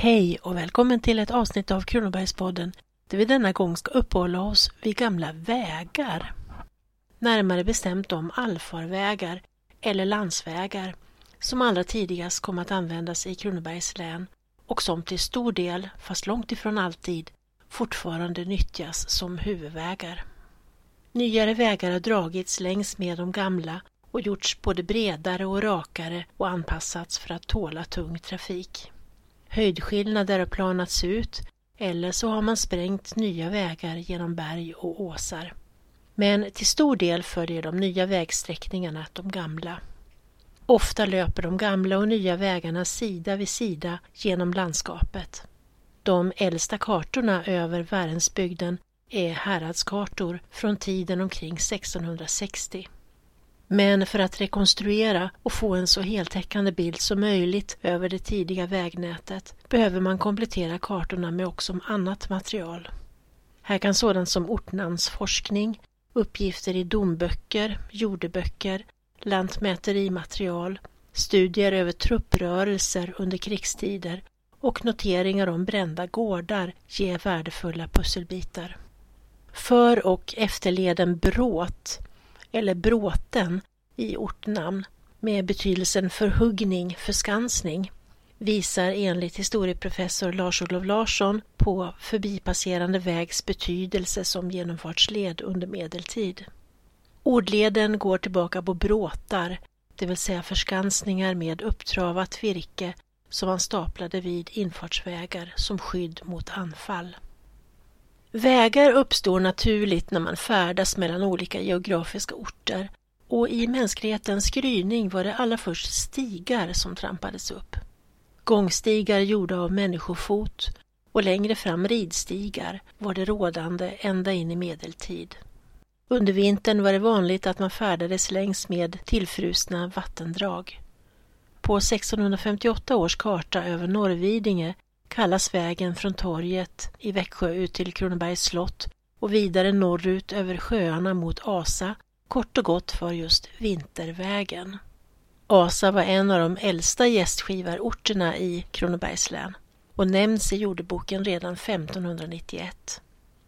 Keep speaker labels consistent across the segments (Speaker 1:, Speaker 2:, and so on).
Speaker 1: Hej och välkommen till ett avsnitt av Kronobergspodden där vi denna gång ska uppehålla oss vid gamla vägar. Närmare bestämt de allfarvägar eller landsvägar som allra tidigast kom att användas i Kronobergs län och som till stor del, fast långt ifrån alltid, fortfarande nyttjas som huvudvägar. Nyare vägar har dragits längs med de gamla och gjorts både bredare och rakare och anpassats för att tåla tung trafik. Höjdskillnader har planats ut eller så har man sprängt nya vägar genom berg och åsar. Men till stor del följer de nya vägsträckningarna de gamla. Ofta löper de gamla och nya vägarna sida vid sida genom landskapet. De äldsta kartorna över Värensbygden är häradskartor från tiden omkring 1660. Men för att rekonstruera och få en så heltäckande bild som möjligt över det tidiga vägnätet behöver man komplettera kartorna med också annat material. Här kan sådant som ortnamnsforskning, uppgifter i domböcker, jordeböcker, lantmäterimaterial, studier över trupprörelser under krigstider och noteringar om brända gårdar ge värdefulla pusselbitar. För och efterleden bråt eller bråten i ortnamn med betydelsen förhuggning, förskansning visar enligt historieprofessor Lars-Olof Larsson på förbipasserande vägs betydelse som genomfartsled under medeltid. Ordleden går tillbaka på bråtar, det vill säga förskansningar med upptravat virke som man staplade vid infartsvägar som skydd mot anfall. Vägar uppstår naturligt när man färdas mellan olika geografiska orter och i mänsklighetens gryning var det allra först stigar som trampades upp. Gångstigar gjorda av människofot och längre fram ridstigar var det rådande ända in i medeltid. Under vintern var det vanligt att man färdades längs med tillfrusna vattendrag. På 1658 års karta över Norrvidinge kallas vägen från torget i Växjö ut till Kronobergs slott och vidare norrut över sjöarna mot Asa kort och gott för just Vintervägen. Asa var en av de äldsta gästgivarorterna i Kronobergs län och nämns i jordeboken redan 1591.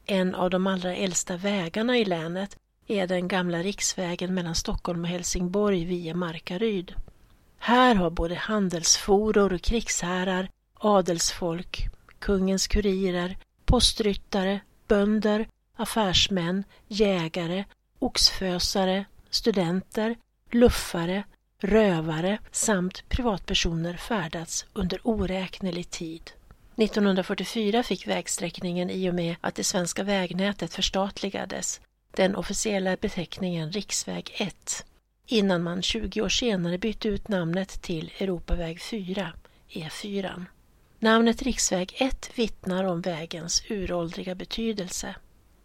Speaker 1: En av de allra äldsta vägarna i länet är den gamla riksvägen mellan Stockholm och Helsingborg via Markaryd. Här har både handelsforor och krigsherrar adelsfolk, kungens kurirer, postryttare, bönder, affärsmän, jägare, oxfösare, studenter, luffare, rövare samt privatpersoner färdats under oräknelig tid. 1944 fick vägsträckningen i och med att det svenska vägnätet förstatligades den officiella beteckningen riksväg 1 innan man 20 år senare bytte ut namnet till Europaväg 4, E4. Namnet riksväg 1 vittnar om vägens uråldriga betydelse.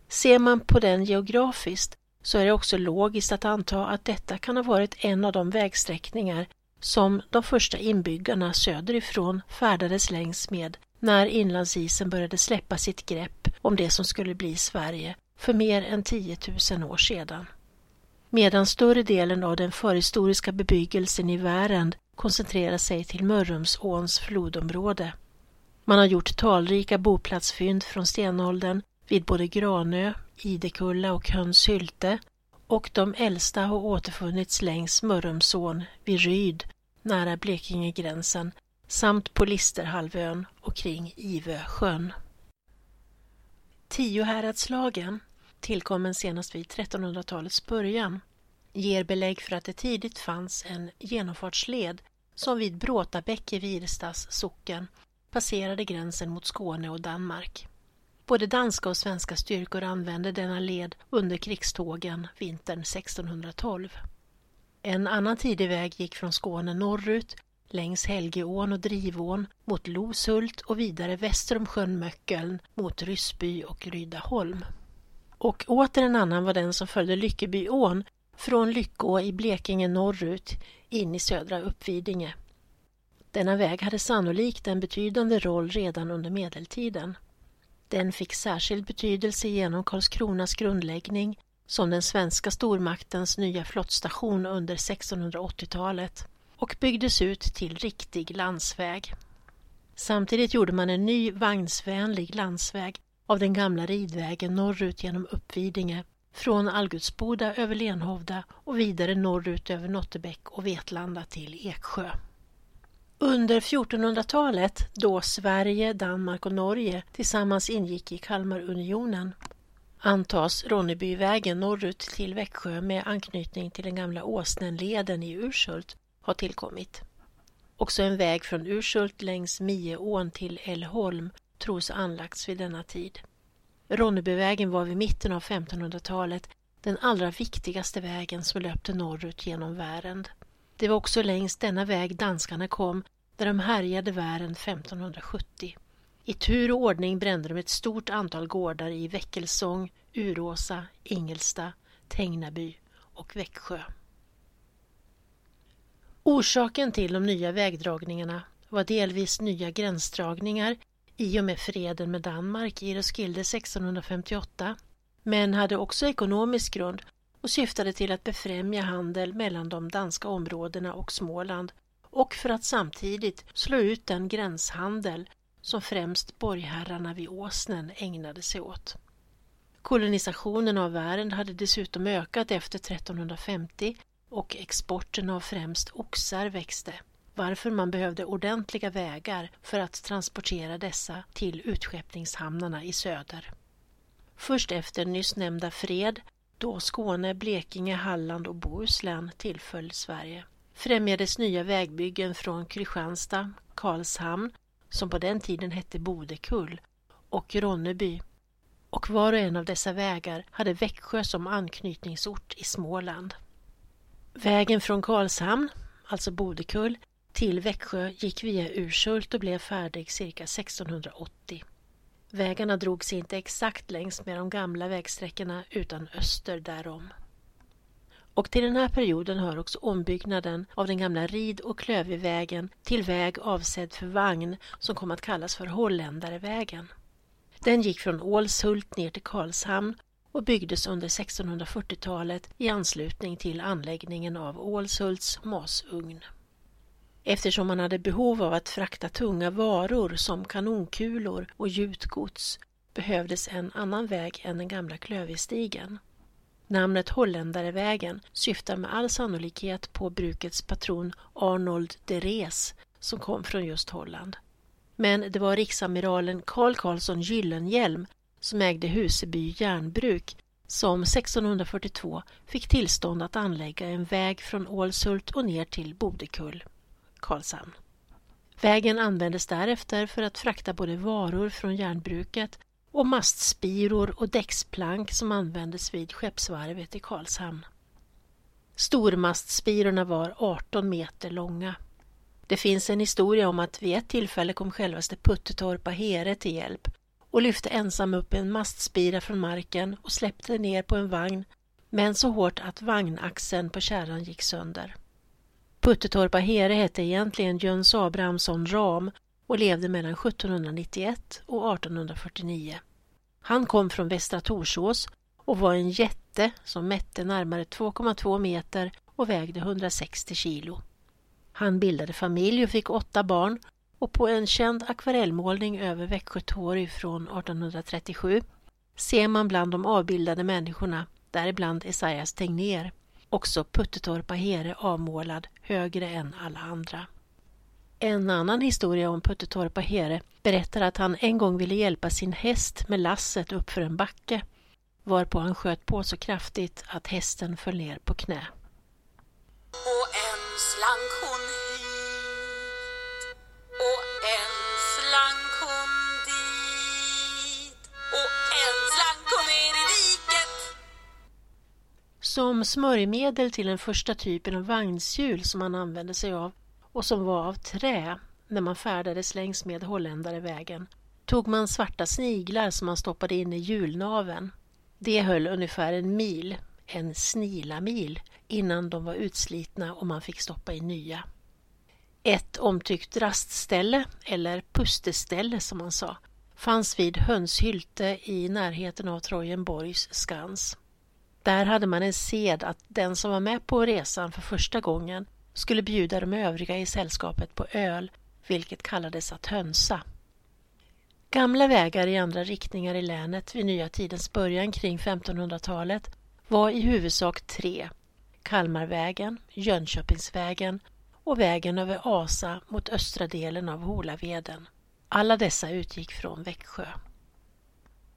Speaker 1: Ser man på den geografiskt så är det också logiskt att anta att detta kan ha varit en av de vägsträckningar som de första inbyggarna söderifrån färdades längs med när inlandsisen började släppa sitt grepp om det som skulle bli Sverige för mer än 10 000 år sedan. Medan större delen av den förhistoriska bebyggelsen i Värend koncentrerar sig till Mörrumsåns flodområde man har gjort talrika boplatsfynd från stenåldern vid både Granö, Idekulla och Hönshylte och de äldsta har återfunnits längs Mörrumsån vid Ryd nära Blekingegränsen samt på Listerhalvön och kring Ivösjön. Tiohäradslagen, tillkommen senast vid 1300-talets början, ger belägg för att det tidigt fanns en genomfartsled som vid Bråtabäck i Virstas socken passerade gränsen mot Skåne och Danmark. Både danska och svenska styrkor använde denna led under krigstågen vintern 1612. En annan tidig väg gick från Skåne norrut längs Helgeån och Drivån mot Loshult och vidare väster om sjön Möckeln mot Ryssby och Rydaholm. Och åter en annan var den som följde Lyckebyån från Lyckå i Blekinge norrut in i södra Uppvidinge denna väg hade sannolikt en betydande roll redan under medeltiden. Den fick särskild betydelse genom Karlskronas grundläggning som den svenska stormaktens nya flottstation under 1680-talet och byggdes ut till riktig landsväg. Samtidigt gjorde man en ny vagnsvänlig landsväg av den gamla ridvägen norrut genom Uppvidinge, från Algutsboda över Lenhovda och vidare norrut över Nottebäck och Vetlanda till Eksjö. Under 1400-talet, då Sverige, Danmark och Norge tillsammans ingick i Kalmarunionen, antas Ronnebyvägen norrut till Växjö med anknytning till den gamla Åsnenleden i Urshult ha tillkommit. Också en väg från Urshult längs Mieån till Älvholm tros ha anlagts vid denna tid. Ronnebyvägen var vid mitten av 1500-talet den allra viktigaste vägen som löpte norrut genom Värend. Det var också längs denna väg danskarna kom där de härjade världen 1570. I tur och ordning brände de ett stort antal gårdar i Väckelsång, Uråsa, Ingelsta, Tängnaby och Växjö. Orsaken till de nya vägdragningarna var delvis nya gränsdragningar i och med freden med Danmark i Roskilde 1658 men hade också ekonomisk grund och syftade till att befrämja handel mellan de danska områdena och Småland och för att samtidigt slå ut den gränshandel som främst borgherrarna vid Åsnen ägnade sig åt. Kolonisationen av Värend hade dessutom ökat efter 1350 och exporten av främst oxar växte, varför man behövde ordentliga vägar för att transportera dessa till utskeppningshamnarna i söder. Först efter nyss nämnda fred, då Skåne, Blekinge, Halland och Bohuslän tillföll Sverige, främjades nya vägbyggen från Kristianstad, Karlshamn, som på den tiden hette Bodekull, och Ronneby. Och var och en av dessa vägar hade Växjö som anknytningsort i Småland. Vägen från Karlshamn, alltså Bodekull, till Växjö gick via Urshult och blev färdig cirka 1680. Vägarna drog sig inte exakt längs med de gamla vägsträckorna utan öster därom. Och till den här perioden hör också ombyggnaden av den gamla rid och klövervägen till väg avsedd för vagn som kom att kallas för Holländarevägen. Den gick från Ålshult ner till Karlshamn och byggdes under 1640-talet i anslutning till anläggningen av Ålshults masugn. Eftersom man hade behov av att frakta tunga varor som kanonkulor och gjutgods behövdes en annan väg än den gamla klövestigen. Namnet Holländarevägen syftar med all sannolikhet på brukets patron Arnold de Rees som kom från just Holland. Men det var riksamiralen Carl Carlsson Gyllenhielm som ägde Huseby järnbruk som 1642 fick tillstånd att anlägga en väg från Ålshult och ner till Bodekull, Karlshamn. Vägen användes därefter för att frakta både varor från järnbruket och mastspiror och däcksplank som användes vid skeppsvarvet i Karlshamn. Stormastspirorna var 18 meter långa. Det finns en historia om att vid ett tillfälle kom självaste Puttetorpa Here till hjälp och lyfte ensam upp en mastspira från marken och släppte ner på en vagn men så hårt att vagnaxeln på kärran gick sönder. Puttetorpa Here hette egentligen Jöns Abrahamsson Ram och levde mellan 1791 och 1849. Han kom från Västra Torsås och var en jätte som mätte närmare 2,2 meter och vägde 160 kilo. Han bildade familj och fick åtta barn och på en känd akvarellmålning över Växjö torg från 1837 ser man bland de avbildade människorna, däribland Esaias Tegnér, också Puttetorpa Here avmålad högre än alla andra. En annan historia om Puttetorpa Here berättar att han en gång ville hjälpa sin häst med lasset uppför en backe varpå han sköt på så kraftigt att hästen föll ner på knä. Och en slank hon Som smörjmedel till den första typen av vagnshjul som man använde sig av och som var av trä när man färdades längs med Holländarevägen tog man svarta sniglar som man stoppade in i hjulnaven. Det höll ungefär en mil, en snilamil, innan de var utslitna och man fick stoppa in nya. Ett omtyckt rastställe, eller pusteställe som man sa, fanns vid Hönshylte i närheten av Trojenborgs skans. Där hade man en sed att den som var med på resan för första gången skulle bjuda de övriga i sällskapet på öl vilket kallades att hönsa. Gamla vägar i andra riktningar i länet vid nya tidens början kring 1500-talet var i huvudsak tre. Kalmarvägen, Jönköpingsvägen och vägen över Asa mot östra delen av Holaveden. Alla dessa utgick från Växjö.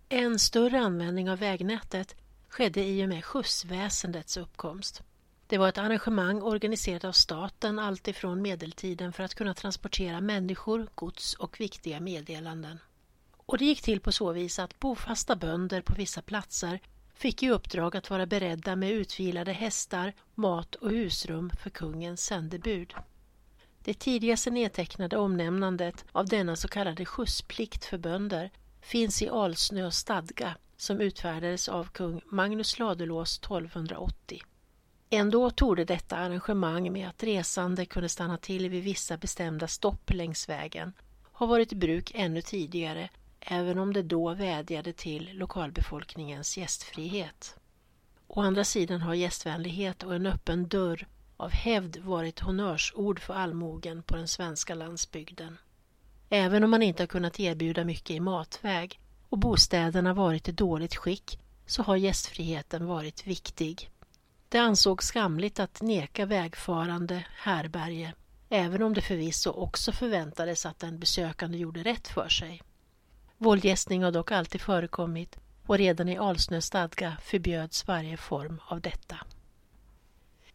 Speaker 1: En större användning av vägnätet skedde i och med skjutsväsendets uppkomst. Det var ett arrangemang organiserat av staten alltifrån medeltiden för att kunna transportera människor, gods och viktiga meddelanden. Och det gick till på så vis att bofasta bönder på vissa platser fick i uppdrag att vara beredda med utvilade hästar, mat och husrum för kungens sändebud. Det tidigaste nedtecknade omnämnandet av denna så kallade skjutsplikt för bönder finns i Alsnö stadga som utfärdades av kung Magnus Ladulås 1280. Ändå torde detta arrangemang med att resande kunde stanna till vid vissa bestämda stopp längs vägen ha varit i bruk ännu tidigare även om det då vädjade till lokalbefolkningens gästfrihet. Å andra sidan har gästvänlighet och en öppen dörr av hävd varit honnörsord för allmogen på den svenska landsbygden. Även om man inte har kunnat erbjuda mycket i matväg och bostäderna varit i dåligt skick så har gästfriheten varit viktig. Det ansågs skamligt att neka vägfarande härberge, även om det förvisso också förväntades att den besökande gjorde rätt för sig. Våldgästning har dock alltid förekommit och redan i Alsnö stadga förbjöds varje form av detta.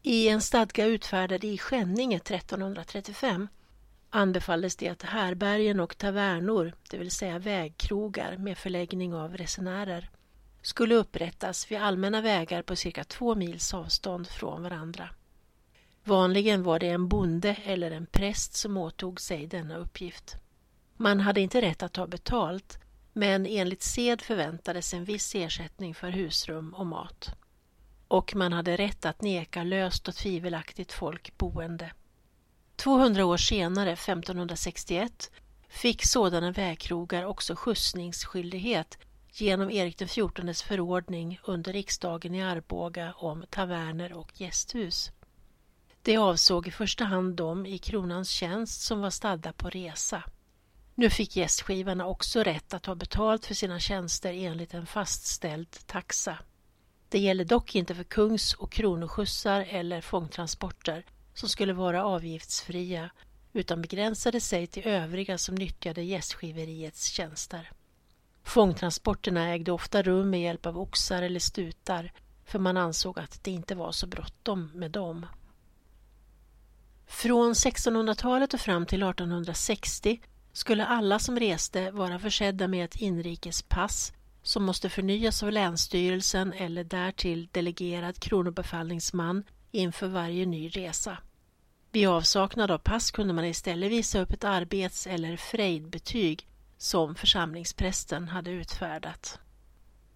Speaker 1: I en stadga utfärdad i Skänninge 1335 anbefalldes det att härbergen och tavernor, det vill säga vägkrogar med förläggning av resenärer, skulle upprättas vid allmänna vägar på cirka två mils avstånd från varandra. Vanligen var det en bonde eller en präst som åtog sig denna uppgift. Man hade inte rätt att ta betalt men enligt sed förväntades en viss ersättning för husrum och mat. Och man hade rätt att neka löst och tvivelaktigt folk boende. 200 år senare, 1561, fick sådana vägkrogar också skjutsningsskyldighet genom Erik XIVs förordning under riksdagen i Arboga om taverner och gästhus. Det avsåg i första hand de i kronans tjänst som var stadda på resa. Nu fick gästskivarna också rätt att ta betalt för sina tjänster enligt en fastställd taxa. Det gäller dock inte för kungs och kronoskjutsar eller fångtransporter som skulle vara avgiftsfria utan begränsade sig till övriga som nyttjade gästgiveriets tjänster. Fångtransporterna ägde ofta rum med hjälp av oxar eller stutar för man ansåg att det inte var så bråttom med dem. Från 1600-talet och fram till 1860 skulle alla som reste vara försedda med ett inrikespass som måste förnyas av Länsstyrelsen eller därtill delegerad kronobefallningsman inför varje ny resa. Vid avsaknad av pass kunde man istället visa upp ett arbets eller frejdbetyg som församlingsprästen hade utfärdat.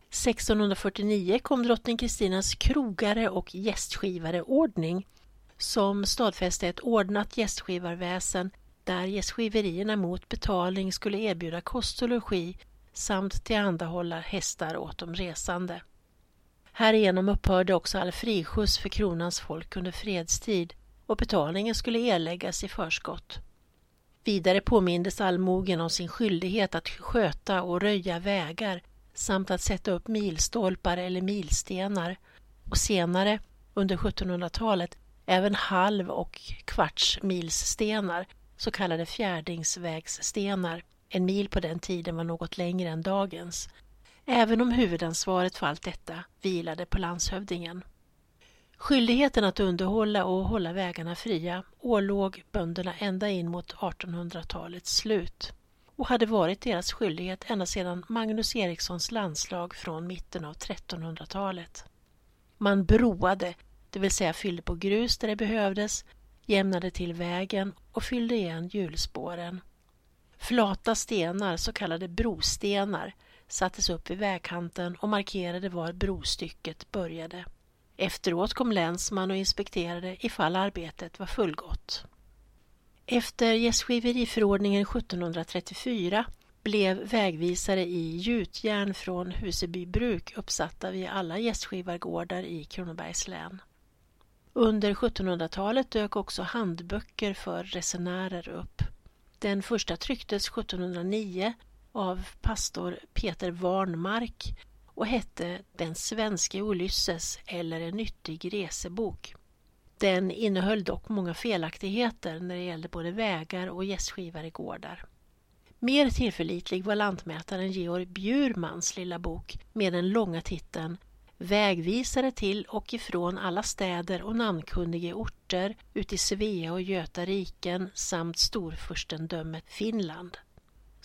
Speaker 1: 1649 kom drottning Kristinas krogare och gästskivareordning som stadfäste ett ordnat gästskivarväsen där gästgiverierna mot betalning skulle erbjuda kost och logi samt tillhandahålla hästar åt de resande. Härigenom upphörde också all friskjuts för kronans folk under fredstid och betalningen skulle erläggas i förskott. Vidare påmindes allmogen om sin skyldighet att sköta och röja vägar samt att sätta upp milstolpar eller milstenar och senare, under 1700-talet, även halv och kvartsmilsstenar, så kallade fjärdingsvägsstenar. En mil på den tiden var något längre än dagens, även om huvudansvaret för allt detta vilade på landshövdingen. Skyldigheten att underhålla och hålla vägarna fria ålåg bönderna ända in mot 1800-talets slut och hade varit deras skyldighet ända sedan Magnus Erikssons landslag från mitten av 1300-talet. Man broade, det vill säga fyllde på grus där det behövdes, jämnade till vägen och fyllde igen hjulspåren. Flata stenar, så kallade brostenar, sattes upp vid vägkanten och markerade var brostycket började. Efteråt kom länsman och inspekterade ifall arbetet var fullgott. Efter gästgiveriförordningen 1734 blev vägvisare i gjutjärn från Huseby bruk uppsatta vid alla gästgivargårdar i Kronobergs län. Under 1700-talet dök också handböcker för resenärer upp. Den första trycktes 1709 av pastor Peter Warnmark och hette Den svenske Ulysses eller en nyttig resebok. Den innehöll dock många felaktigheter när det gällde både vägar och gästgivaregårdar. Mer tillförlitlig var lantmätaren Georg Bjurmans lilla bok med den långa titeln Vägvisare till och ifrån alla städer och namnkunniga orter uti Svea och Göta riken samt storfurstendömet Finland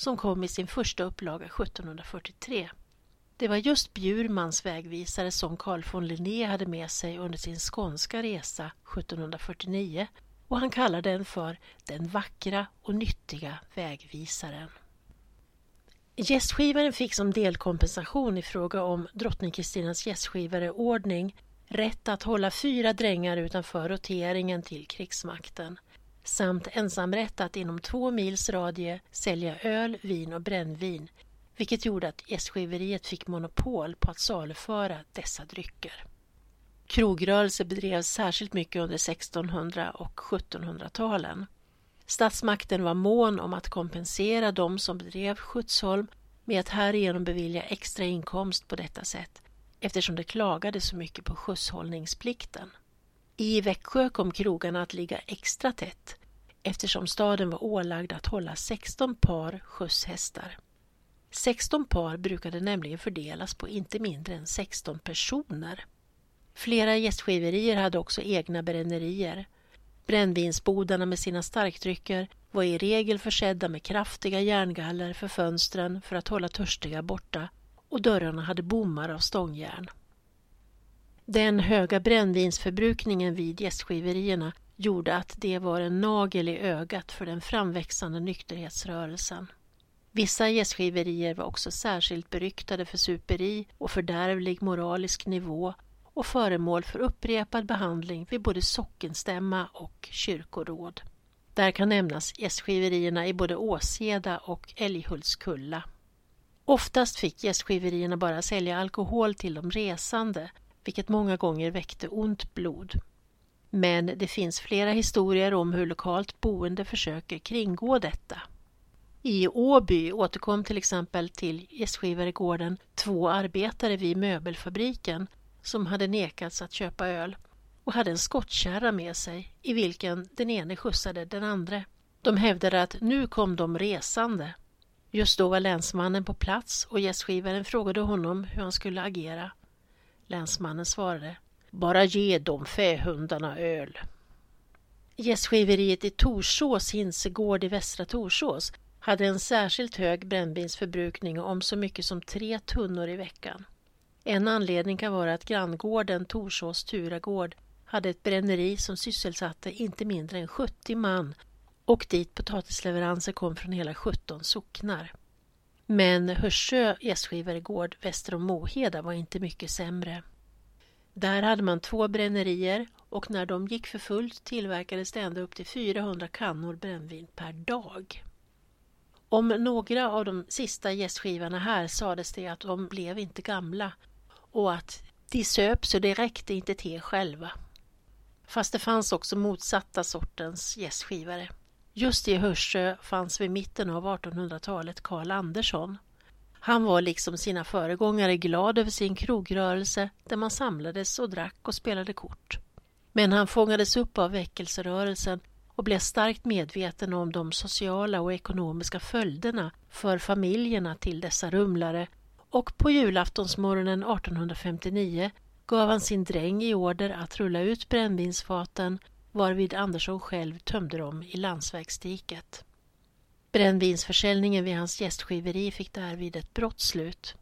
Speaker 1: som kom i sin första upplaga 1743. Det var just Bjurmans vägvisare som Carl von Linné hade med sig under sin skånska resa 1749 och han kallar den för Den vackra och nyttiga vägvisaren. Gästskivaren fick som delkompensation i fråga om drottning Kristinas gästgivareordning rätt att hålla fyra drängar utanför roteringen till krigsmakten samt ensamrätt att inom två mils radie sälja öl, vin och brännvin vilket gjorde att gästgiveriet fick monopol på att saluföra dessa drycker. Krogrörelse bedrevs särskilt mycket under 1600 och 1700-talen. Statsmakten var mån om att kompensera de som bedrev Skjutsholm med att härigenom bevilja extra inkomst på detta sätt eftersom det klagade så mycket på skjutshållningsplikten. I Växjö kom krogarna att ligga extra tätt eftersom staden var ålagd att hålla 16 par skjutshästar. 16 par brukade nämligen fördelas på inte mindre än 16 personer. Flera gästgiverier hade också egna brännerier. Brännvinsbodarna med sina starkdrycker var i regel försedda med kraftiga järngaller för fönstren för att hålla törstiga borta och dörrarna hade bommar av stångjärn. Den höga brännvinsförbrukningen vid gästgiverierna gjorde att det var en nagel i ögat för den framväxande nykterhetsrörelsen. Vissa gästgiverier var också särskilt beryktade för superi och fördärvlig moralisk nivå och föremål för upprepad behandling vid både sockenstämma och kyrkoråd. Där kan nämnas gästgiverierna i både Åseda och Älghultskulla. Oftast fick gästgiverierna bara sälja alkohol till de resande, vilket många gånger väckte ont blod. Men det finns flera historier om hur lokalt boende försöker kringgå detta. I Åby återkom till exempel till gästgivaregården två arbetare vid möbelfabriken som hade nekats att köpa öl och hade en skottkärra med sig i vilken den ene skjutsade den andra. De hävdade att nu kom de resande. Just då var länsmannen på plats och gästgivaren frågade honom hur han skulle agera. Länsmannen svarade Bara ge de fähundarna öl. Gästgiveriet i Torsås Hinsegård i Västra Torsås hade en särskilt hög brännvinsförbrukning om så mycket som tre tunnor i veckan. En anledning kan vara att granngården Torsås Turagård hade ett bränneri som sysselsatte inte mindre än 70 man och dit potatisleveranser kom från hela 17 socknar. Men Hörsö gästgivaregård väster om Moheda var inte mycket sämre. Där hade man två brännerier och när de gick för fullt tillverkades det ända upp till 400 kannor brännvin per dag. Om några av de sista gästgivarna här sades det att de blev inte gamla och att de söp så det räckte inte till själva. Fast det fanns också motsatta sortens gästskivare. Just i Hörsö fanns vid mitten av 1800-talet Karl Andersson. Han var liksom sina föregångare glad över sin krogrörelse där man samlades och drack och spelade kort. Men han fångades upp av väckelserörelsen och blev starkt medveten om de sociala och ekonomiska följderna för familjerna till dessa rumlare och på julaftonsmorgonen 1859 gav han sin dräng i order att rulla ut brännvinsfaten varvid Andersson själv tömde dem i landsvägsdiket. Brännvinsförsäljningen vid hans gästgiveri fick därvid ett brottslut.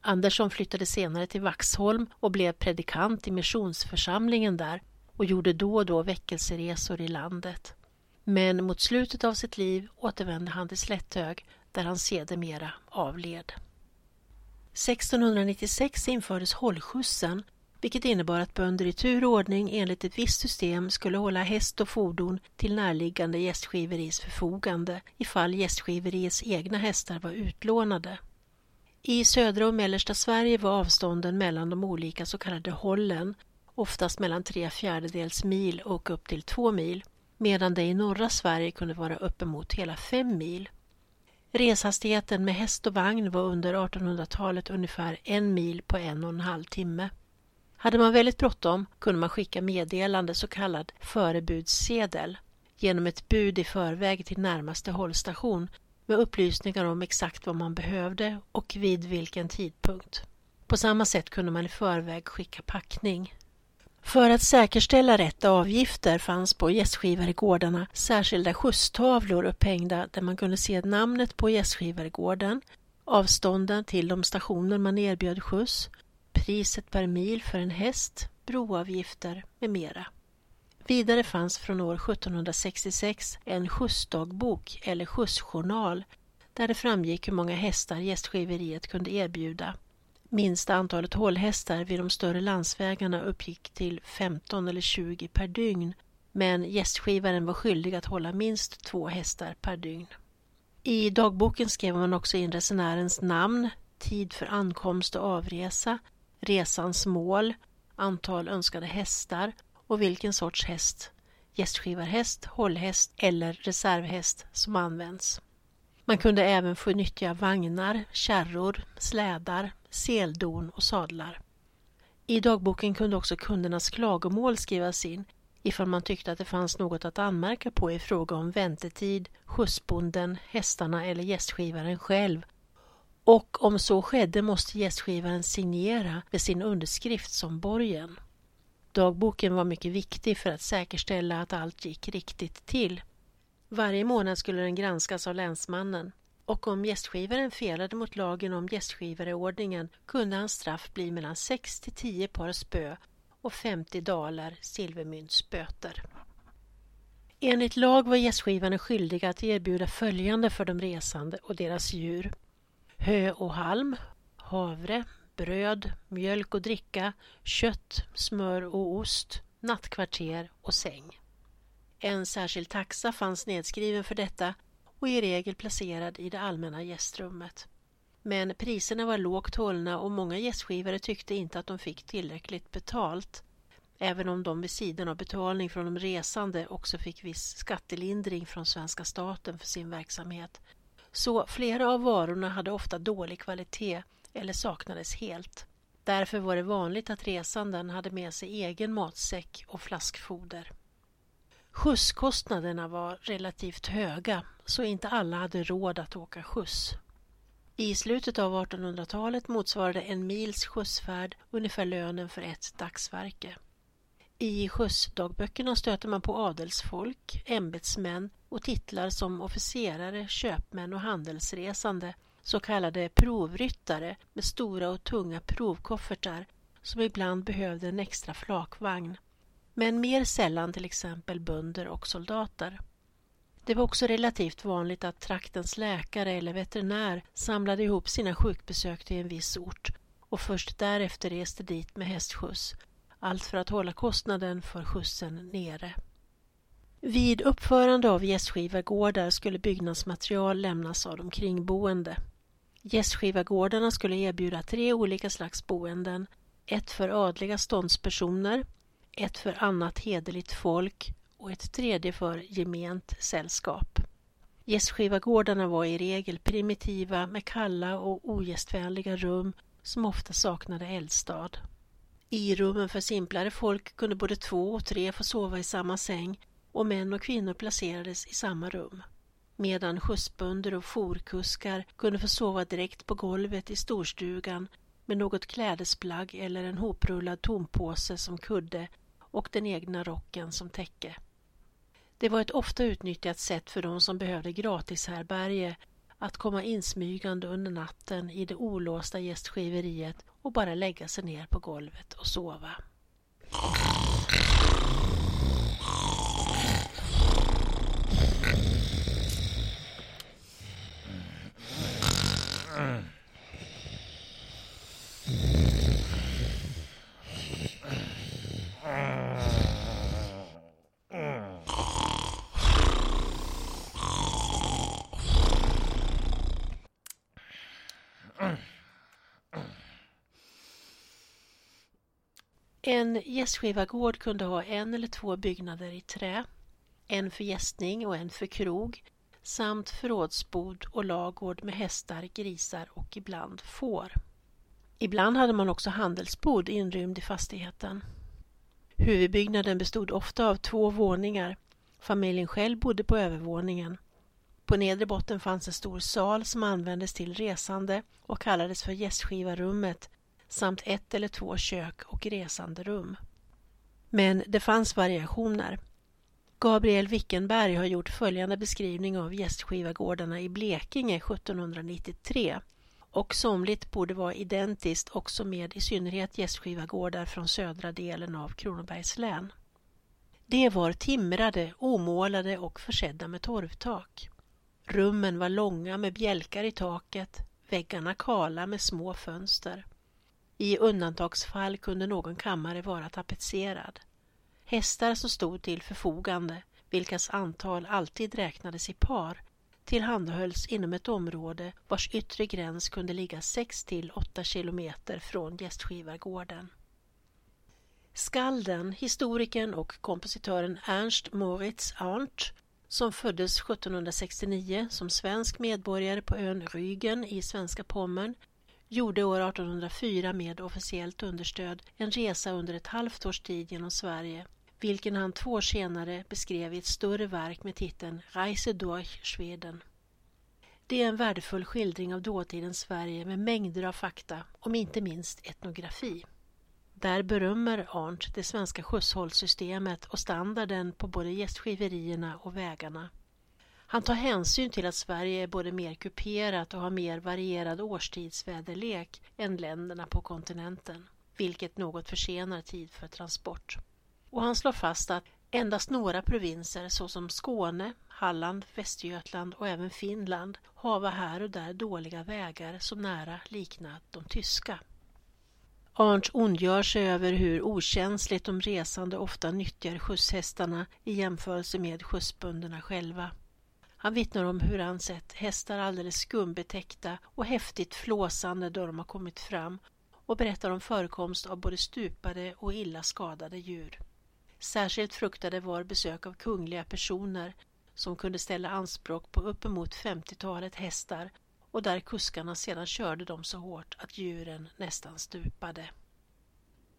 Speaker 1: Andersson flyttade senare till Vaxholm och blev predikant i missionsförsamlingen där och gjorde då och då väckelseresor i landet. Men mot slutet av sitt liv återvände han till Slätthög där han sedermera avled. 1696 infördes hållskjutsen vilket innebar att bönder i tur och ordning enligt ett visst system skulle hålla häst och fordon till närliggande gästgiveris förfogande ifall gästgiveriets egna hästar var utlånade. I södra och mellersta Sverige var avstånden mellan de olika så kallade hållen oftast mellan tre fjärdedels mil och upp till två mil medan det i norra Sverige kunde vara uppemot hela fem mil. Reshastigheten med häst och vagn var under 1800-talet ungefär en mil på en och en halv timme. Hade man väldigt bråttom kunde man skicka meddelande, så kallad förebudssedel, genom ett bud i förväg till närmaste hållstation med upplysningar om exakt vad man behövde och vid vilken tidpunkt. På samma sätt kunde man i förväg skicka packning. För att säkerställa rätt avgifter fanns på gästgivaregårdarna särskilda skjutstavlor upphängda där man kunde se namnet på gästgivaregården, avstånden till de stationer man erbjöd skjuts, priset per mil för en häst, broavgifter med mera. Vidare fanns från år 1766 en skjutsdagbok eller skjutsjournal där det framgick hur många hästar gästgiveriet kunde erbjuda. Minsta antalet hållhästar vid de större landsvägarna uppgick till 15 eller 20 per dygn men gästgivaren var skyldig att hålla minst två hästar per dygn. I dagboken skrev man också in resenärens namn, tid för ankomst och avresa, resans mål, antal önskade hästar och vilken sorts häst, gästgivarhäst, hållhäst eller reservhäst som används. Man kunde även få nyttja vagnar, kärror, slädar, seldon och sadlar. I dagboken kunde också kundernas klagomål skrivas in ifall man tyckte att det fanns något att anmärka på i fråga om väntetid, skjutsbonden, hästarna eller gästgivaren själv. Och om så skedde måste gästgivaren signera med sin underskrift som borgen. Dagboken var mycket viktig för att säkerställa att allt gick riktigt till. Varje månad skulle den granskas av länsmannen och om gästgivaren felade mot lagen om gästgivareordningen kunde hans straff bli mellan 6 till 10 par spö och 50 dalar silvermyntsböter. Enligt lag var gästgivaren skyldig att erbjuda följande för de resande och deras djur. Hö och halm, havre, bröd, mjölk och dricka, kött, smör och ost, nattkvarter och säng. En särskild taxa fanns nedskriven för detta och i regel placerad i det allmänna gästrummet. Men priserna var lågt hållna och många gästgivare tyckte inte att de fick tillräckligt betalt även om de vid sidan av betalning från de resande också fick viss skattelindring från svenska staten för sin verksamhet. Så flera av varorna hade ofta dålig kvalitet eller saknades helt. Därför var det vanligt att resanden hade med sig egen matsäck och flaskfoder. Skjutskostnaderna var relativt höga så inte alla hade råd att åka skjuts. I slutet av 1800-talet motsvarade en mils skjutsfärd ungefär lönen för ett dagsverke. I skjutsdagböckerna stöter man på adelsfolk, ämbetsmän och titlar som officerare, köpmän och handelsresande så kallade provryttare med stora och tunga provkoffertar som ibland behövde en extra flakvagn. Men mer sällan till exempel bönder och soldater. Det var också relativt vanligt att traktens läkare eller veterinär samlade ihop sina sjukbesök till en viss ort och först därefter reste dit med hästskjuts. Allt för att hålla kostnaden för skjutsen nere. Vid uppförande av gästgivargårdar skulle byggnadsmaterial lämnas av de kringboende. Gästgivargårdarna skulle erbjuda tre olika slags boenden. Ett för adliga ståndspersoner, ett för annat hederligt folk och ett tredje för gement sällskap. Gästgivargårdarna var i regel primitiva med kalla och ogästvänliga rum som ofta saknade eldstad. I rummen för simplare folk kunde både två och tre få sova i samma säng och män och kvinnor placerades i samma rum medan skjutsbönder och forkuskar kunde få sova direkt på golvet i storstugan med något klädesplagg eller en hoprullad tompåse som kudde och den egna rocken som täcke. Det var ett ofta utnyttjat sätt för de som behövde gratishärbärge att komma insmygande under natten i det olåsta gästgiveriet och bara lägga sig ner på golvet och sova. Mm. En gästgivargård kunde ha en eller två byggnader i trä. en för gästning och en för krog samt förrådsbod och lagård med hästar, grisar och ibland får. Ibland hade man också handelsbod inrymd i fastigheten. Huvudbyggnaden bestod ofta av två våningar. Familjen själv bodde på övervåningen. På nedre botten fanns en stor sal som användes till resande och kallades för gästskivarummet samt ett eller två kök och resanderum. Men det fanns variationer. Gabriel Wickenberg har gjort följande beskrivning av gästgivargårdarna i Blekinge 1793 och somligt borde vara identiskt också med i synnerhet gästgivargårdar från södra delen av Kronobergs län. De var timrade, omålade och försedda med torvtak. Rummen var långa med bjälkar i taket, väggarna kala med små fönster. I undantagsfall kunde någon kammare vara tapetserad. Hästar som stod till förfogande, vilkas antal alltid räknades i par, tillhandahölls inom ett område vars yttre gräns kunde ligga 6 till 8 kilometer från gästskivargården. Skalden, historikern och kompositören Ernst Moritz Arndt som föddes 1769 som svensk medborgare på ön Rügen i svenska Pommern gjorde år 1804 med officiellt understöd en resa under ett halvt års tid genom Sverige vilken han två år senare beskrev i ett större verk med titeln Reise durch Schweden. Det är en värdefull skildring av dåtidens Sverige med mängder av fakta, om inte minst etnografi. Där berömmer Arndt det svenska skjutshållsystemet och standarden på både gästskiverierna och vägarna. Han tar hänsyn till att Sverige är både mer kuperat och har mer varierad årstidsväderlek än länderna på kontinenten, vilket något försenar tid för transport. Och han slår fast att endast några provinser såsom Skåne, Halland, Västergötland och även Finland hava här och där dåliga vägar som nära liknar de tyska. Arnt ondgör sig över hur okänsligt de resande ofta nyttjar skjutshästarna i jämförelse med skjutsbönderna själva. Han vittnar om hur han sett hästar alldeles skumbetäckta och häftigt flåsande då de har kommit fram och berättar om förekomst av både stupade och illa skadade djur. Särskilt fruktade var besök av kungliga personer som kunde ställa anspråk på uppemot 50-talet hästar och där kuskarna sedan körde dem så hårt att djuren nästan stupade.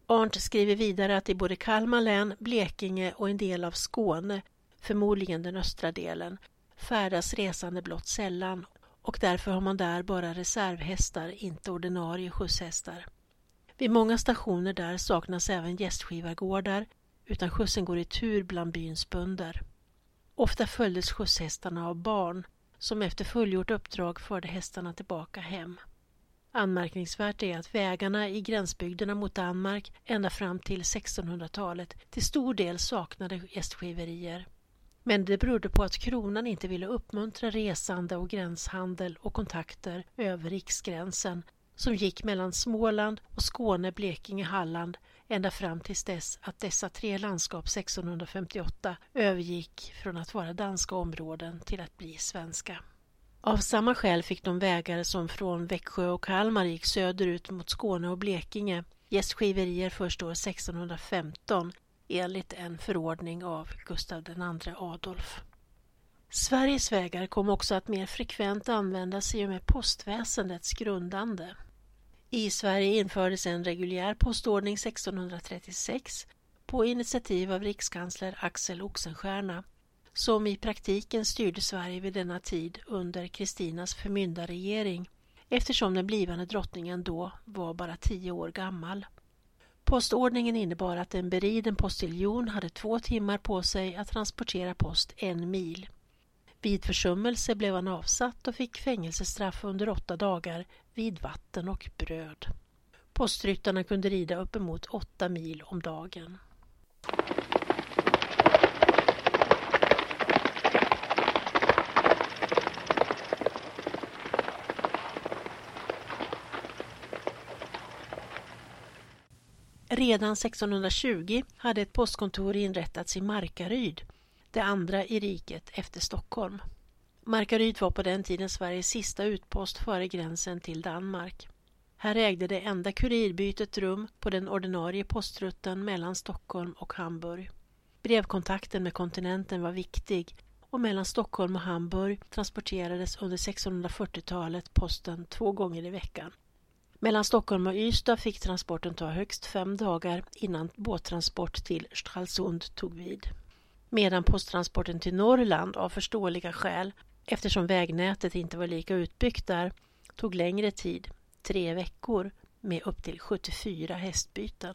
Speaker 1: Arndt skriver vidare att i både Kalmar län, Blekinge och en del av Skåne, förmodligen den östra delen, färdas resande blott sällan och därför har man där bara reservhästar, inte ordinarie skjutshästar. Vid många stationer där saknas även gästskivargårdar utan skjutsen går i tur bland byns bönder. Ofta följdes skjutshästarna av barn som efter fullgjort uppdrag förde hästarna tillbaka hem. Anmärkningsvärt är att vägarna i gränsbygderna mot Danmark ända fram till 1600-talet till stor del saknade gästskiverier. Men det berodde på att kronan inte ville uppmuntra resande och gränshandel och kontakter över riksgränsen som gick mellan Småland och Skåne, Blekinge, Halland ända fram tills dess att dessa tre landskap 1658 övergick från att vara danska områden till att bli svenska. Av samma skäl fick de vägar som från Växjö och Kalmar gick söderut mot Skåne och Blekinge gästskiverier först år 1615 enligt en förordning av Gustav II Adolf. Sveriges vägar kom också att mer frekvent användas i och med postväsendets grundande. I Sverige infördes en reguljär postordning 1636 på initiativ av rikskansler Axel Oxenstierna som i praktiken styrde Sverige vid denna tid under Kristinas förmyndarregering eftersom den blivande drottningen då var bara tio år gammal. Postordningen innebar att en beriden postiljon hade två timmar på sig att transportera post en mil. Vid försummelse blev han avsatt och fick fängelsestraff under åtta dagar vid vatten och bröd. Postryttarna kunde rida uppemot åtta mil om dagen. Redan 1620 hade ett postkontor inrättats i Markaryd det andra i riket efter Stockholm. Markaryd var på den tiden Sveriges sista utpost före gränsen till Danmark. Här ägde det enda kurirbytet rum på den ordinarie postrutten mellan Stockholm och Hamburg. Brevkontakten med kontinenten var viktig och mellan Stockholm och Hamburg transporterades under 1640-talet posten två gånger i veckan. Mellan Stockholm och Ystad fick transporten ta högst fem dagar innan båttransport till Stralsund tog vid. Medan posttransporten till Norrland av förståeliga skäl, eftersom vägnätet inte var lika utbyggt där, tog längre tid, tre veckor, med upp till 74 hästbyten.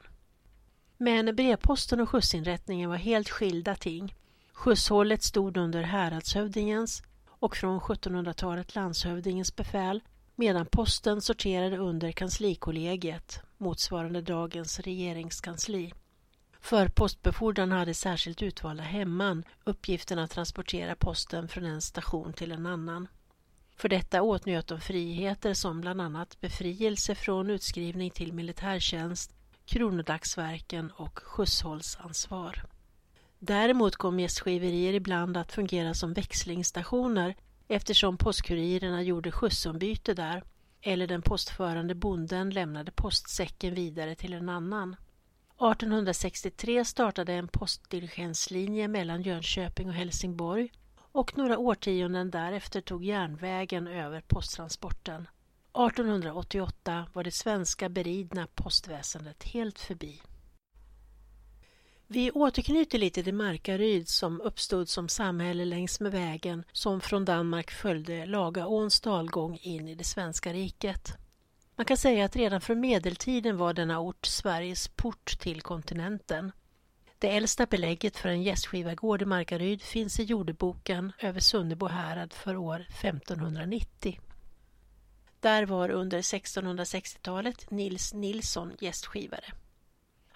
Speaker 1: Men brevposten och skjutsinrättningen var helt skilda ting. Skjutshållet stod under häradshövdingens och från 1700-talet landshövdingens befäl medan posten sorterade under kanslikollegiet, motsvarande dagens regeringskansli. För postbefordran hade särskilt utvalda hemman uppgiften att transportera posten från en station till en annan. För detta åtnjöt de friheter som bland annat befrielse från utskrivning till militärtjänst, kronodagsverken och skjutshållsansvar. Däremot kom gästgiverier ibland att fungera som växlingsstationer eftersom postkurirerna gjorde skjutsombyte där eller den postförande bonden lämnade postsäcken vidare till en annan. 1863 startade en postdiligenslinje mellan Jönköping och Helsingborg och några årtionden därefter tog järnvägen över posttransporten. 1888 var det svenska beridna postväsendet helt förbi. Vi återknyter lite till Markaryd som uppstod som samhälle längs med vägen som från Danmark följde Lagaåns dalgång in i det svenska riket. Man kan säga att redan från medeltiden var denna ort Sveriges port till kontinenten. Det äldsta belägget för en gästgivargård i Markaryd finns i jordeboken över Sunnebo härad för år 1590. Där var under 1660-talet Nils Nilsson gästgivare.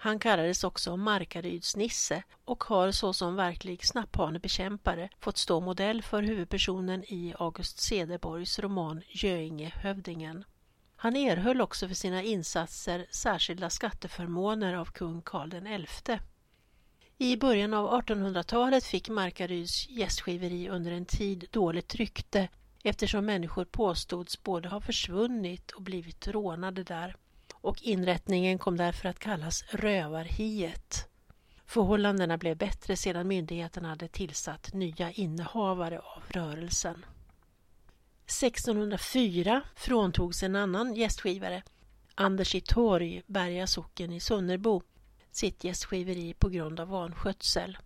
Speaker 1: Han kallades också Markaryds-Nisse och har såsom verklig snapphanebekämpare fått stå modell för huvudpersonen i August Cederborgs roman Göingehövdingen. Han erhöll också för sina insatser särskilda skatteförmåner av kung Karl XI. I början av 1800-talet fick Markaryds gästgiveri under en tid dåligt rykte eftersom människor påstods både ha försvunnit och blivit rånade där och inrättningen kom därför att kallas Rövarhiet. Förhållandena blev bättre sedan myndigheterna hade tillsatt nya innehavare av rörelsen. 1604 fråntogs en annan gästgivare, Anders i Torg, Berga socken i Sunnerbo, sitt gästgiveri på grund av vanskötsel.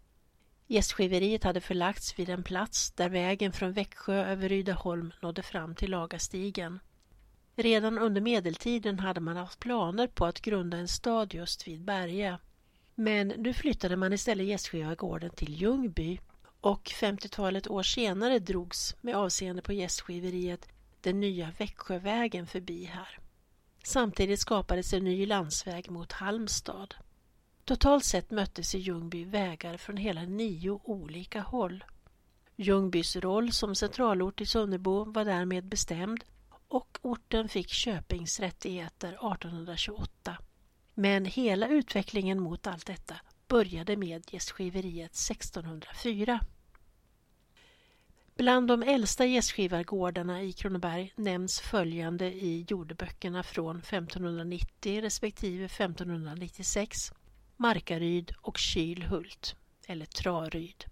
Speaker 1: Gästgiveriet hade förlagts vid en plats där vägen från Växjö över Rydaholm nådde fram till Lagastigen. Redan under medeltiden hade man haft planer på att grunda en stad just vid Berga. Men nu flyttade man istället gästgivargården till Ljungby och 50-talet år senare drogs med avseende på gästgiveriet den nya Växjövägen förbi här. Samtidigt skapades en ny landsväg mot Halmstad. Totalt sett möttes i Ljungby vägar från hela nio olika håll. Ljungbys roll som centralort i Sunnebo var därmed bestämd och orten fick Köpings rättigheter 1828. Men hela utvecklingen mot allt detta började med gästgiveriet 1604. Bland de äldsta gästgivargårdarna i Kronoberg nämns följande i jordeböckerna från 1590 respektive 1596 Markaryd och Kylhult, eller Traryd.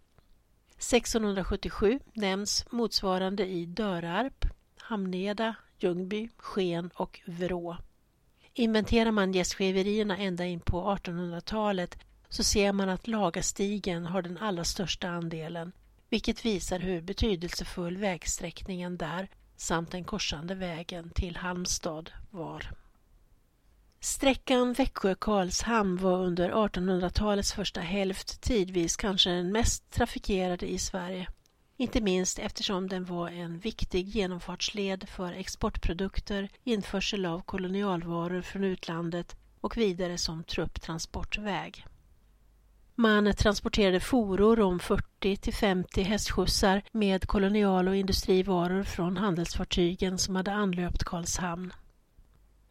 Speaker 1: 1677 nämns motsvarande i Dörarp, Hamneda, Ljungby, Sken och Vrå. Inventerar man gästgiverierna ända in på 1800-talet så ser man att Lagastigen har den allra största andelen vilket visar hur betydelsefull vägsträckningen där samt den korsande vägen till Halmstad var. Sträckan Växjö-Karlshamn var under 1800-talets första hälft tidvis kanske den mest trafikerade i Sverige. Inte minst eftersom den var en viktig genomfartsled för exportprodukter, införsel av kolonialvaror från utlandet och vidare som trupptransportväg. Man transporterade foror om 40 till 50 hästskjutsar med kolonial och industrivaror från handelsfartygen som hade anlöpt Karlshamn.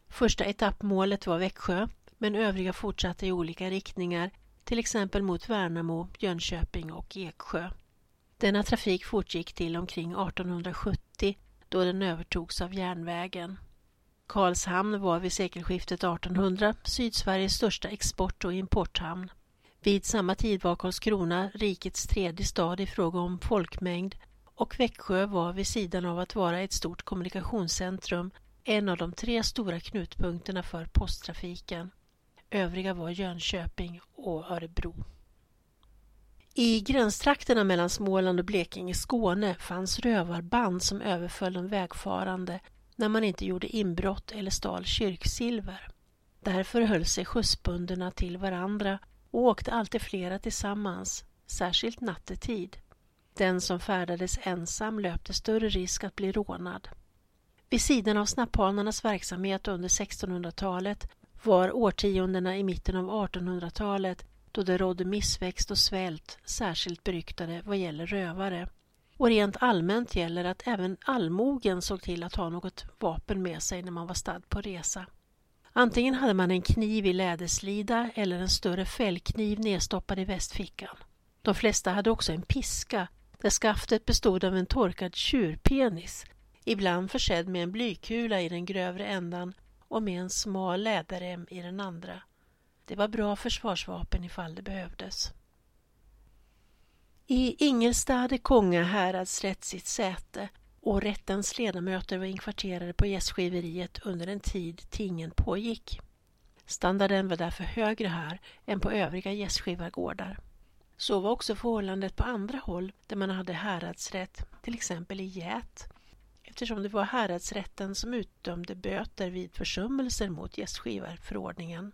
Speaker 1: Första etappmålet var Växjö, men övriga fortsatte i olika riktningar, till exempel mot Värnamo, Jönköping och Eksjö. Denna trafik fortgick till omkring 1870 då den övertogs av järnvägen. Karlshamn var vid sekelskiftet 1800 Sydsveriges största export och importhamn. Vid samma tid var Karlskrona rikets tredje stad i fråga om folkmängd och Växjö var vid sidan av att vara ett stort kommunikationscentrum en av de tre stora knutpunkterna för posttrafiken. Övriga var Jönköping och Örebro. I gränstrakterna mellan Småland och Blekinge, Skåne, fanns rövarband som överföll de vägfarande när man inte gjorde inbrott eller stal kyrksilver. Därför höll sig skjutsbunderna till varandra och åkte alltid flera tillsammans, särskilt nattetid. Den som färdades ensam löpte större risk att bli rånad. Vid sidan av snapphanarnas verksamhet under 1600-talet var årtiondena i mitten av 1800-talet då det rådde missväxt och svält särskilt beryktade vad gäller rövare. Och rent allmänt gäller att även allmogen såg till att ha något vapen med sig när man var stadd på resa. Antingen hade man en kniv i läderslida eller en större fällkniv nedstoppad i västfickan. De flesta hade också en piska där skaftet bestod av en torkad tjurpenis, ibland försedd med en blykula i den grövre ändan och med en smal läderrem i den andra. Det var bra försvarsvapen ifall det behövdes. I Ingelstad hade Konga häradsrätt sitt säte och rättens ledamöter var inkvarterade på gästgiveriet under den tid tingen pågick. Standarden var därför högre här än på övriga gästgivargårdar. Så var också förhållandet på andra håll där man hade häradsrätt, till exempel i Gät, eftersom det var häradsrätten som utdömde böter vid försummelser mot gästgivarförordningen.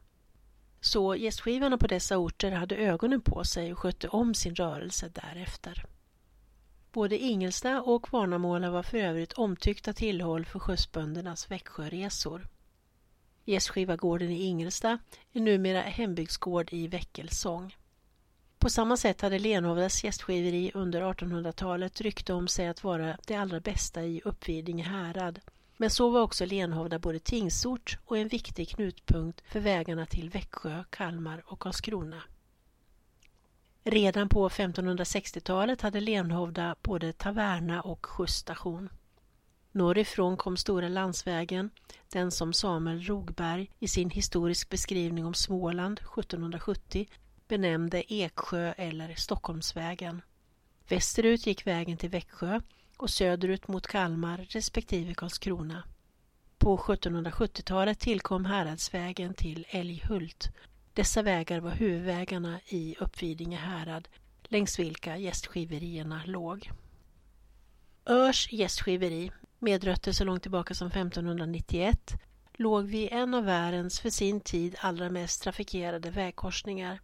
Speaker 1: Så gästgivarna på dessa orter hade ögonen på sig och skötte om sin rörelse därefter. Både Ingelsta och Kvarnamåla var för övrigt omtyckta tillhåll för skjutsböndernas Växjöresor. Gästgivargården i Ingelsta är numera hembygdsgård i Väckelsång. På samma sätt hade Lenhovdas gästgiveri under 1800-talet rykte om sig att vara det allra bästa i Uppvidinge härad. Men så var också Lenhovda både tingsort och en viktig knutpunkt för vägarna till Växjö, Kalmar och Karlskrona. Redan på 1560-talet hade Lenhovda både taverna och skjutsstation. Norrifrån kom Stora landsvägen, den som Samuel Rogberg i sin historisk beskrivning om Småland 1770 benämnde Eksjö eller Stockholmsvägen. Västerut gick vägen till Växjö och söderut mot Kalmar respektive Karlskrona. På 1770-talet tillkom Häradsvägen till Älghult. Dessa vägar var huvudvägarna i Uppvidinge härad längs vilka gästgiverierna låg. Örs gästgiveri, med rötter så långt tillbaka som 1591, låg vid en av världens för sin tid allra mest trafikerade vägkorsningar.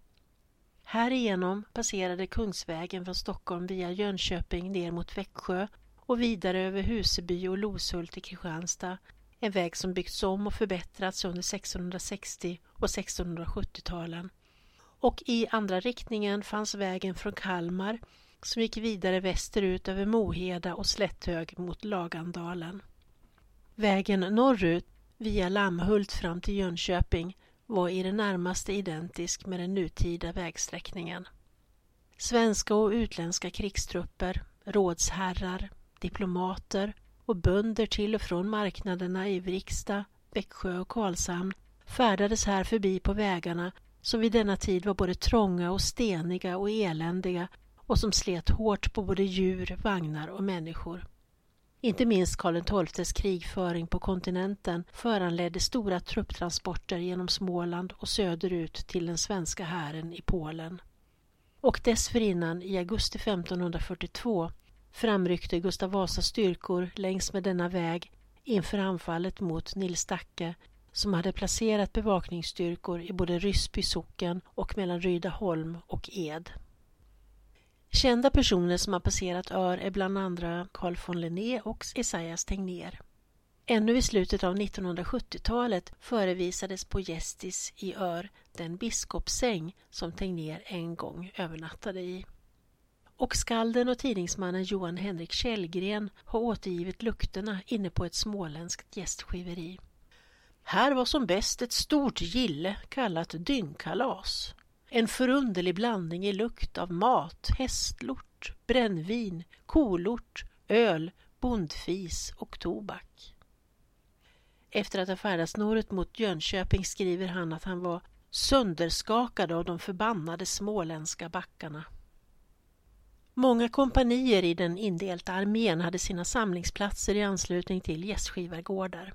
Speaker 1: Härigenom passerade Kungsvägen från Stockholm via Jönköping ner mot Växjö och vidare över Huseby och Loshult till Kristianstad, en väg som byggts om och förbättrats under 1660 och 1670-talen. Och i andra riktningen fanns vägen från Kalmar som gick vidare västerut över Moheda och Slätthög mot Lagandalen. Vägen norrut via Lammhult fram till Jönköping var i det närmaste identisk med den nutida vägsträckningen. Svenska och utländska krigstrupper, rådsherrar, diplomater och bönder till och från marknaderna i Vriksta, Växjö och Karlshamn färdades här förbi på vägarna som vid denna tid var både trånga och steniga och eländiga och som slet hårt på både djur, vagnar och människor. Inte minst Karl XIIs krigföring på kontinenten föranledde stora trupptransporter genom Småland och söderut till den svenska hären i Polen. Och dessförinnan, i augusti 1542, framryckte Gustav Vasas styrkor längs med denna väg inför anfallet mot Nils Dacke som hade placerat bevakningsstyrkor i både Ryssby socken och mellan Rydaholm och Ed. Kända personer som har passerat Ör är bland andra Carl von Linné och Esaias Tegnér. Ännu i slutet av 1970-talet förevisades på Gästis i Ör den biskopssäng som Tegnér en gång övernattade i. Och skalden och tidningsmannen Johan Henrik Källgren har återgivit lukterna inne på ett småländskt gästgiveri. Här var som bäst ett stort gille kallat dyngkalas. En förunderlig blandning i lukt av mat, hästlort, brännvin, kolort, öl, bondfis och tobak. Efter att ha färdats norrut mot Jönköping skriver han att han var sönderskakad av de förbannade småländska backarna. Många kompanier i den indelta armén hade sina samlingsplatser i anslutning till gästgivargårdar.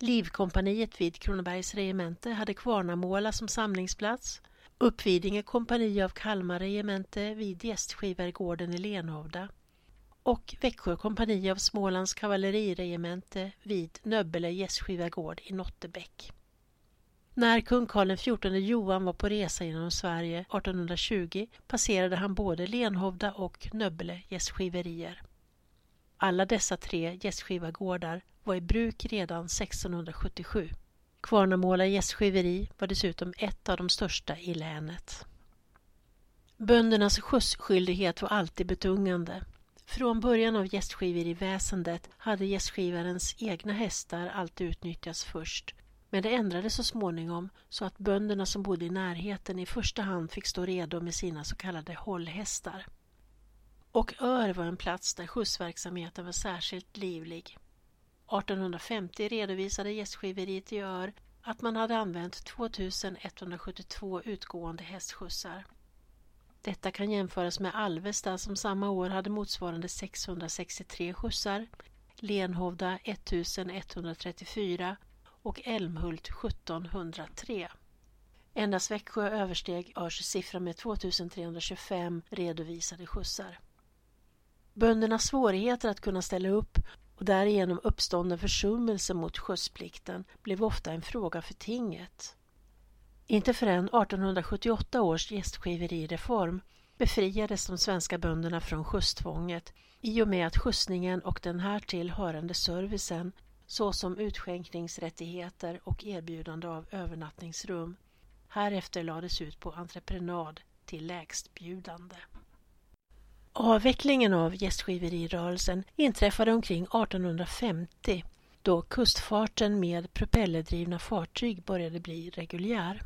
Speaker 1: Livkompaniet vid Kronobergs regemente hade Kvarnamåla som samlingsplats. Uppvidinge kompani av Kalmar regemente vid gästgivargården i Lenhovda och Växjö kompani av Smålands kavalleriregemente vid Nöbbele gästgivargård i Nottebäck. När kung Karl XIV Johan var på resa genom Sverige 1820 passerade han både Lenhovda och Nöbbele gästgiverier. Alla dessa tre gästgivargårdar var i bruk redan 1677. Kvarnamåla gästgiveri var dessutom ett av de största i länet. Böndernas skjutsskyldighet var alltid betungande. Från början av gästgiveriväsendet hade gästgivarens egna hästar alltid utnyttjats först men det ändrades så småningom så att bönderna som bodde i närheten i första hand fick stå redo med sina så kallade hållhästar. Och Ör var en plats där skjutsverksamheten var särskilt livlig. 1850 redovisade gästgiveriet i Ör att man hade använt 2172 utgående hästskjutsar. Detta kan jämföras med Alvesta som samma år hade motsvarande 663 skjutsar, Lenhovda 1134 och Älmhult 1703. Endast Växjö översteg Örs siffra med 2325 redovisade skjutsar. Böndernas svårigheter att kunna ställa upp och därigenom uppstånden försummelse mot skjutsplikten blev ofta en fråga för tinget. Inte förrän 1878 års gästgiverireform befriades de svenska bönderna från skjutstvånget i och med att skjutsningen och den härtill hörande servicen såsom utskänkningsrättigheter och erbjudande av övernattningsrum härefter lades ut på entreprenad till lägstbjudande. Avvecklingen av gästgiverirörelsen inträffade omkring 1850 då kustfarten med propellerdrivna fartyg började bli reguljär.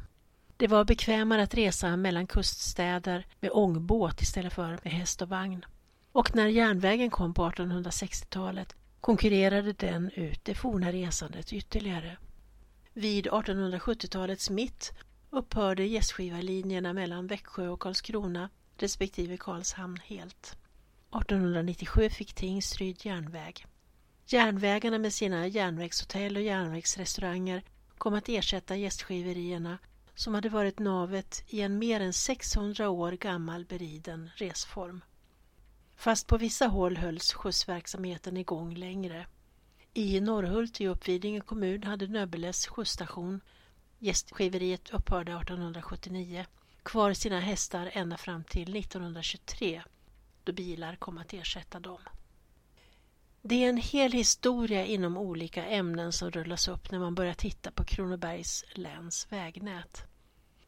Speaker 1: Det var bekvämare att resa mellan kuststäder med ångbåt istället för med häst och vagn. Och när järnvägen kom på 1860-talet konkurrerade den ut det forna resandet ytterligare. Vid 1870-talets mitt upphörde gästgivarlinjerna mellan Växjö och Karlskrona respektive Karlshamn helt. 1897 fick Tingsryd järnväg. Järnvägarna med sina järnvägshotell och järnvägsrestauranger kom att ersätta gästgiverierna som hade varit navet i en mer än 600 år gammal beriden resform. Fast på vissa håll hölls skjutsverksamheten igång längre. I Norrhult i Uppvidinge kommun hade Nöbbeles skjutsstation, gästgiveriet upphörde 1879, kvar sina hästar ända fram till 1923 då bilar kom att ersätta dem. Det är en hel historia inom olika ämnen som rullas upp när man börjar titta på Kronobergs läns vägnät.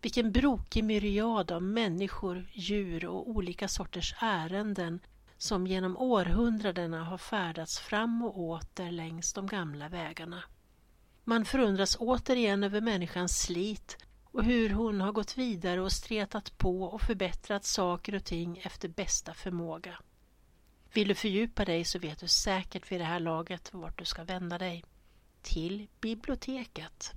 Speaker 1: Vilken brokig myriad av människor, djur och olika sorters ärenden som genom århundradena har färdats fram och åter längs de gamla vägarna. Man förundras återigen över människans slit och hur hon har gått vidare och stretat på och förbättrat saker och ting efter bästa förmåga. Vill du fördjupa dig så vet du säkert vid det här laget vart du ska vända dig. Till biblioteket.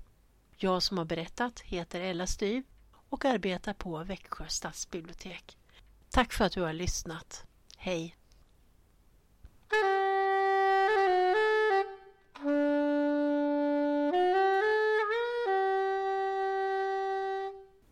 Speaker 1: Jag som har berättat heter Ella Styv och arbetar på Växjö stadsbibliotek. Tack för att du har lyssnat. Hej!